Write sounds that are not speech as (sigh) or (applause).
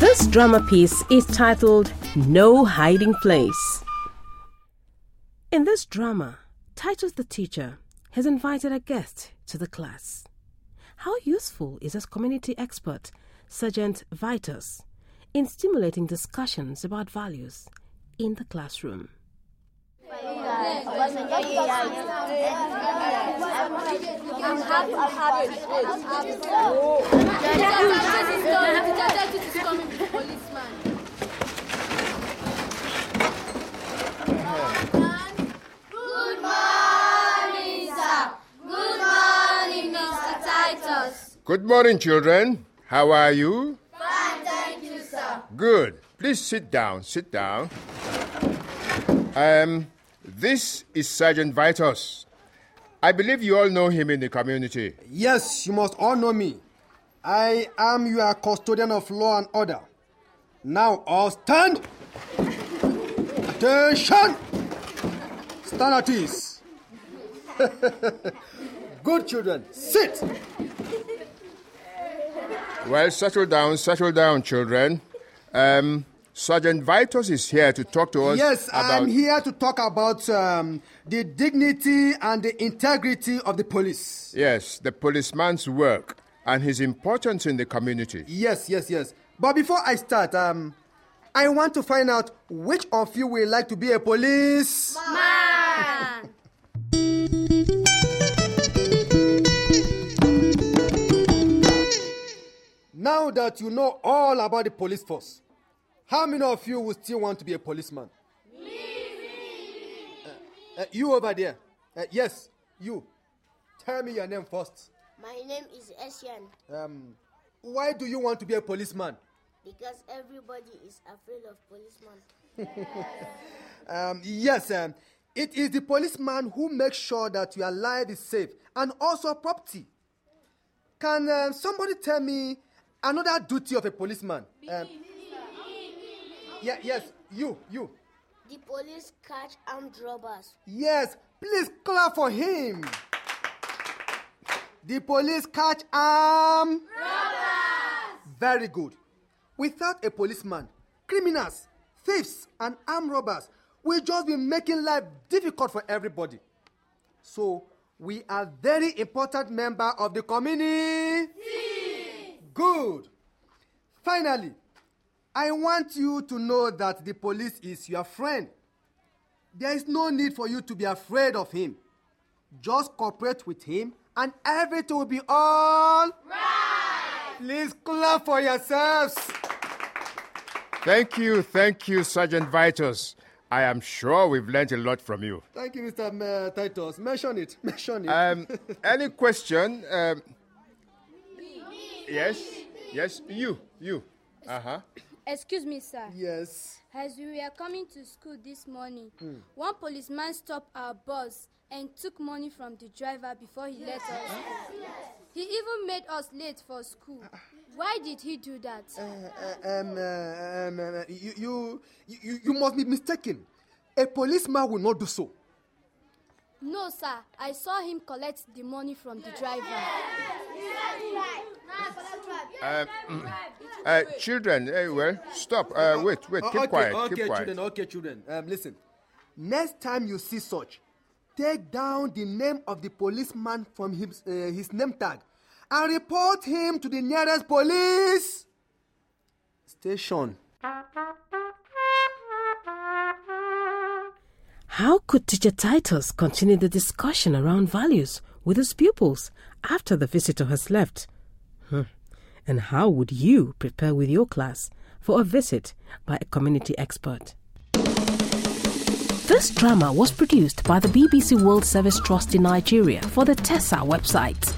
This drama piece is titled No Hiding Place. In this drama, Titus the teacher has invited a guest to the class. How useful is this community expert, Sergeant Vitus, in stimulating discussions about values in the classroom? Good morning, sir. Good morning, Mr. Titus. Good morning, children. How are you? Fine, thank you, sir. Good. Please sit down. Sit down. Um, this is Sergeant Vitus. I believe you all know him in the community. Yes, you must all know me. I am your custodian of law and order. Now, all stand. Attention! Stand at ease. (laughs) Good children, sit. Well, settle down, settle down, children. Um, Sergeant Vitus is here to talk to us Yes, about. I'm here to talk about um, the dignity and the integrity of the police. Yes, the policeman's work and his importance in the community. Yes, yes, yes. But before I start, um, I want to find out which of you would like to be a police. (laughs) Now that you know all about the police force, how many of you would still want to be a policeman? Uh, uh, you over there. Uh, yes, you. Tell me your name first. My name is Esian Um, why do you want to be a policeman? because everybody is afraid of policemen. (laughs) Um, yes, um, it is the policeman who makes sure that your life is safe and also property. Can um, somebody tell me another duty of a policeman? Um, yeah, yes, you, you. The police catch armed robbers. Yes, please clap for him. The police catch armed robbers. Very good. Without a policeman, criminals, thieves, and armed robbers will just be making life difficult for everybody. So we are very important member of the community. Good. Finally, I want you to know that the police is your friend. There is no need for you to be afraid of him. Just cooperate with him and everything will be all right. Please clap for yourselves. Thank you, thank you, Sergeant Vitus. I am sure we've learned a lot from you. Thank you, Mr. M- uh, Titus. Mention it. (laughs) Mention it. Um, any question? Um, yes, yes, you, you. Uh huh. Excuse me, sir. yes. As we were coming to school this morning, one policeman stopped our bus and took money from the driver before he let us go. He even made us late for school. Why did he do that? Uh, uh, um, uh, um, uh, you, you, you, you must be mistaken. A policeman will not do so. No, sir. I saw him collect the money from the driver. Um, uh, children, eh, well, stop. Uh, wait, wait, Uh, keep okay, quiet, okay, keep quiet. children. Okay, children. Um, listen. Next time you see such, take down the name of the policeman from his, uh, his name tag and report him to the nearest police station. How could Teacher Titus continue the discussion around values with his pupils after the visitor has left? Hmm. And how would you prepare with your class for a visit by a community expert? This drama was produced by the BBC World Service Trust in Nigeria for the TESSA website.